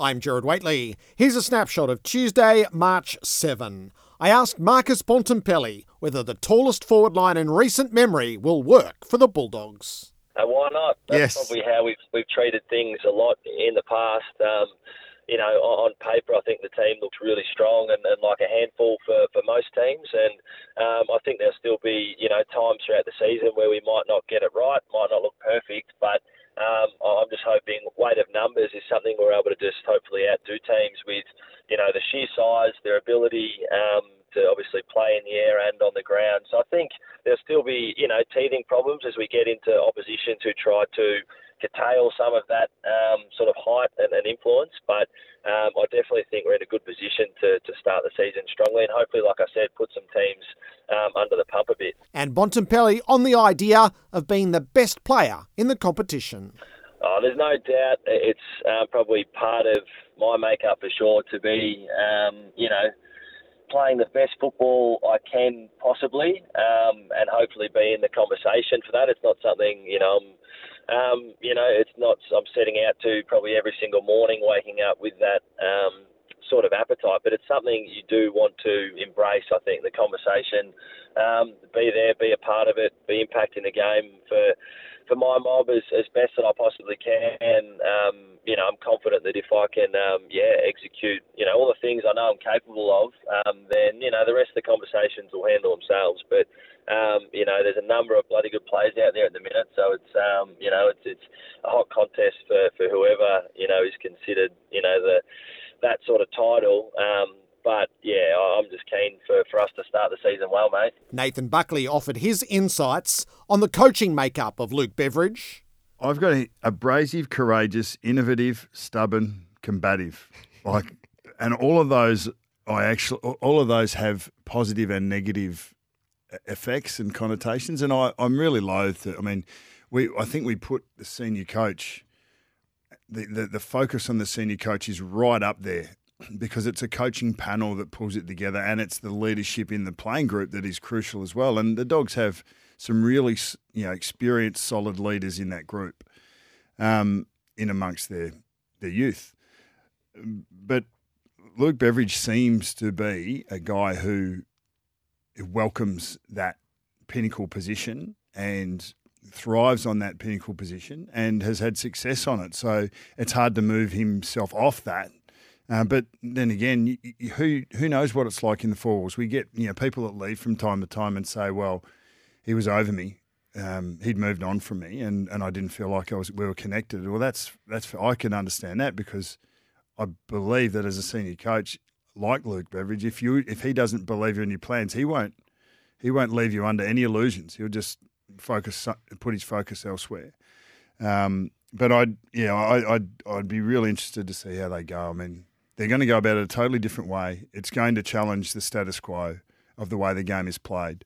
I'm Gerard Whateley. Here's a snapshot of Tuesday, March 7. I asked Marcus Bontempelli whether the tallest forward line in recent memory will work for the Bulldogs. Uh, why not? That's Yes. probably how we've we've treated things a lot in the past. Um, you know, on, on paper, I think the team looks really strong and, and like a handful for, for most teams. And um, I think there'll still be, you know, times throughout the season where we might not get it right, might not look perfect, but um, I'm just hoping weight of numbers is something we're able to just hopefully outdo teams with, you know, the sheer size, their ability um, to obviously play in the air and on the ground. So I think there'll still be, you know, teething problems as we get into opposition to try to curtail some of that um, sort of height and, and influence. But um, I definitely think we're in a good position to, to start the season strongly and hopefully, like I said, put some teams um, under the pump a bit. And Bontempelli on the idea of being the best player in the competition. Oh, there's no doubt it's uh, probably part of my makeup for sure to be, um, you know, playing the best football I can possibly, um, and hopefully be in the conversation for that. It's not something, you know, I'm, um, you know, it's not I'm setting out to probably every single morning, waking up with that um, sort of appetite, but it's something you do want to embrace. I think the conversation, um, be there, be a part of it, be impacting the game for for my mob as, as best that I possibly can. And, um, you know, I'm confident that if I can, um, yeah, execute, you know, all the things I know I'm capable of, um, then, you know, the rest of the conversations will handle themselves. But, um, you know, there's a number of bloody good players out there at the minute. So it's, um, you know, it's, it's a hot contest for, for whoever, you know, is considered, you know, the, that sort of title. Um, but yeah, I'm just keen for, for us to start the season well, mate. Nathan Buckley offered his insights on the coaching makeup of Luke Beveridge. I've got a abrasive, courageous, innovative, stubborn, combative. Like, and all of those, I actually, all of those have positive and negative e-, effects and connotations. And I, I'm really loath to. I mean, we, I think we put the senior coach, the, the the focus on the senior coach is right up there because it's a coaching panel that pulls it together, and it's the leadership in the playing group that is crucial as well. And the Dogs have some really, you know, experienced, solid leaders in that group, um, in amongst their their youth. But Luke Beveridge seems to be a guy who welcomes that pinnacle position and thrives on that pinnacle position and has had success on it. So it's hard to move himself off that. Uh, but then again, who who knows what it's like in the forwards? We get you know people that leave from time to time and say, "Well, he was over me. Um, he'd moved on from me, and, and I didn't feel like I was we were connected." Well, that's that's I can understand that because I believe that as a senior coach, like Luke Beveridge, if you if he doesn't believe in your plans, he won't he won't leave you under any illusions. He'll just focus put his focus elsewhere. Um, but I'd yeah I, I'd I'd be really interested to see how they go. I mean, they're going to go about it a totally different way. It's going to challenge the status quo of the way the game is played,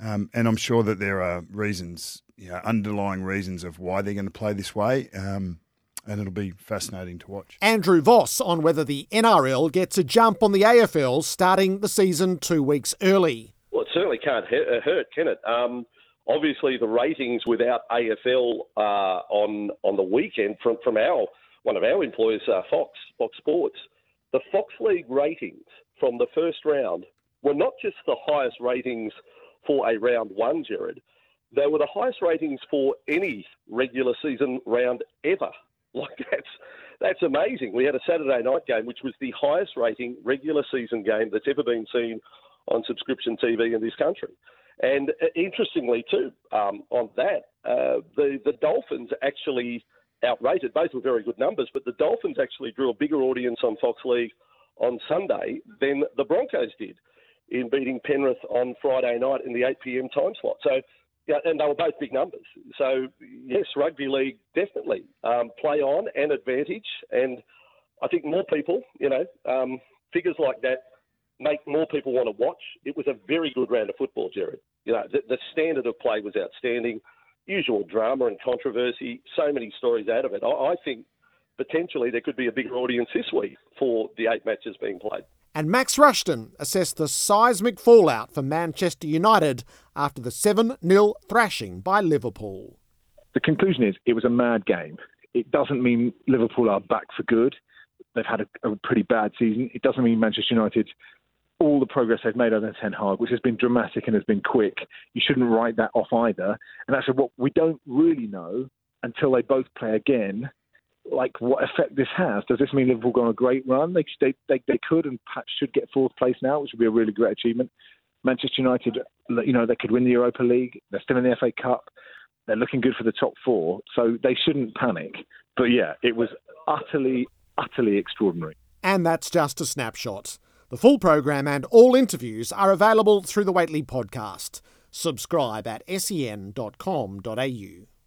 um, and I'm sure that there are reasons, you know, underlying reasons of why they're going to play this way. Um, and it'll be fascinating to watch. Andrew Voss on whether the NRL gets a jump on the AFL starting the season two weeks early. Well, it certainly can't hurt, hurt can it? Um, obviously, the ratings without AFL uh, on on the weekend from from our one of our employers, uh, Fox Fox Sports, the Fox League ratings from the first round were not just the highest ratings for a round one, Gerard. They were the highest ratings for any regular season round ever. Like that's that's amazing. We had a Saturday night game, which was the highest rating regular season game that's ever been seen on subscription TV in this country. And uh, interestingly, too, um, on that, uh, the the Dolphins actually outrated. Both were very good numbers, but the Dolphins actually drew a bigger audience on Fox League on Sunday than the Broncos did in beating Penrith on Friday night in the 8 p.m. time slot. So, yeah, and they were both big numbers. So, yes, rugby league definitely um, play on and advantage. And I think more people, you know, um, figures like that make more people want to watch. It was a very good round of football, Gerard. You know, the, the standard of play was outstanding. Usual drama and controversy, so many stories out of it. I, I think potentially there could be a bigger audience this week for the eight matches being played. And Max Rushton assessed the seismic fallout for Manchester United after the 7 0 thrashing by Liverpool. The conclusion is it was a mad game. It doesn't mean Liverpool are back for good. They've had a, a pretty bad season. It doesn't mean Manchester United all the progress they've made under Ten Hag, which has been dramatic and has been quick, you shouldn't write that off either. And actually, what we don't really know until they both play again like what effect this has. Does this mean Liverpool go on a great run? They, they, they, they could and perhaps should get fourth place now, which would be a really great achievement. Manchester United, you know, they could win the Europa League. They're still in the FA Cup. They're looking good for the top four, so they shouldn't panic. But yeah, it was utterly, utterly extraordinary. And that's just a snapshot. The full program and all interviews are available through the Whateley podcast. Subscribe at sen.com.au.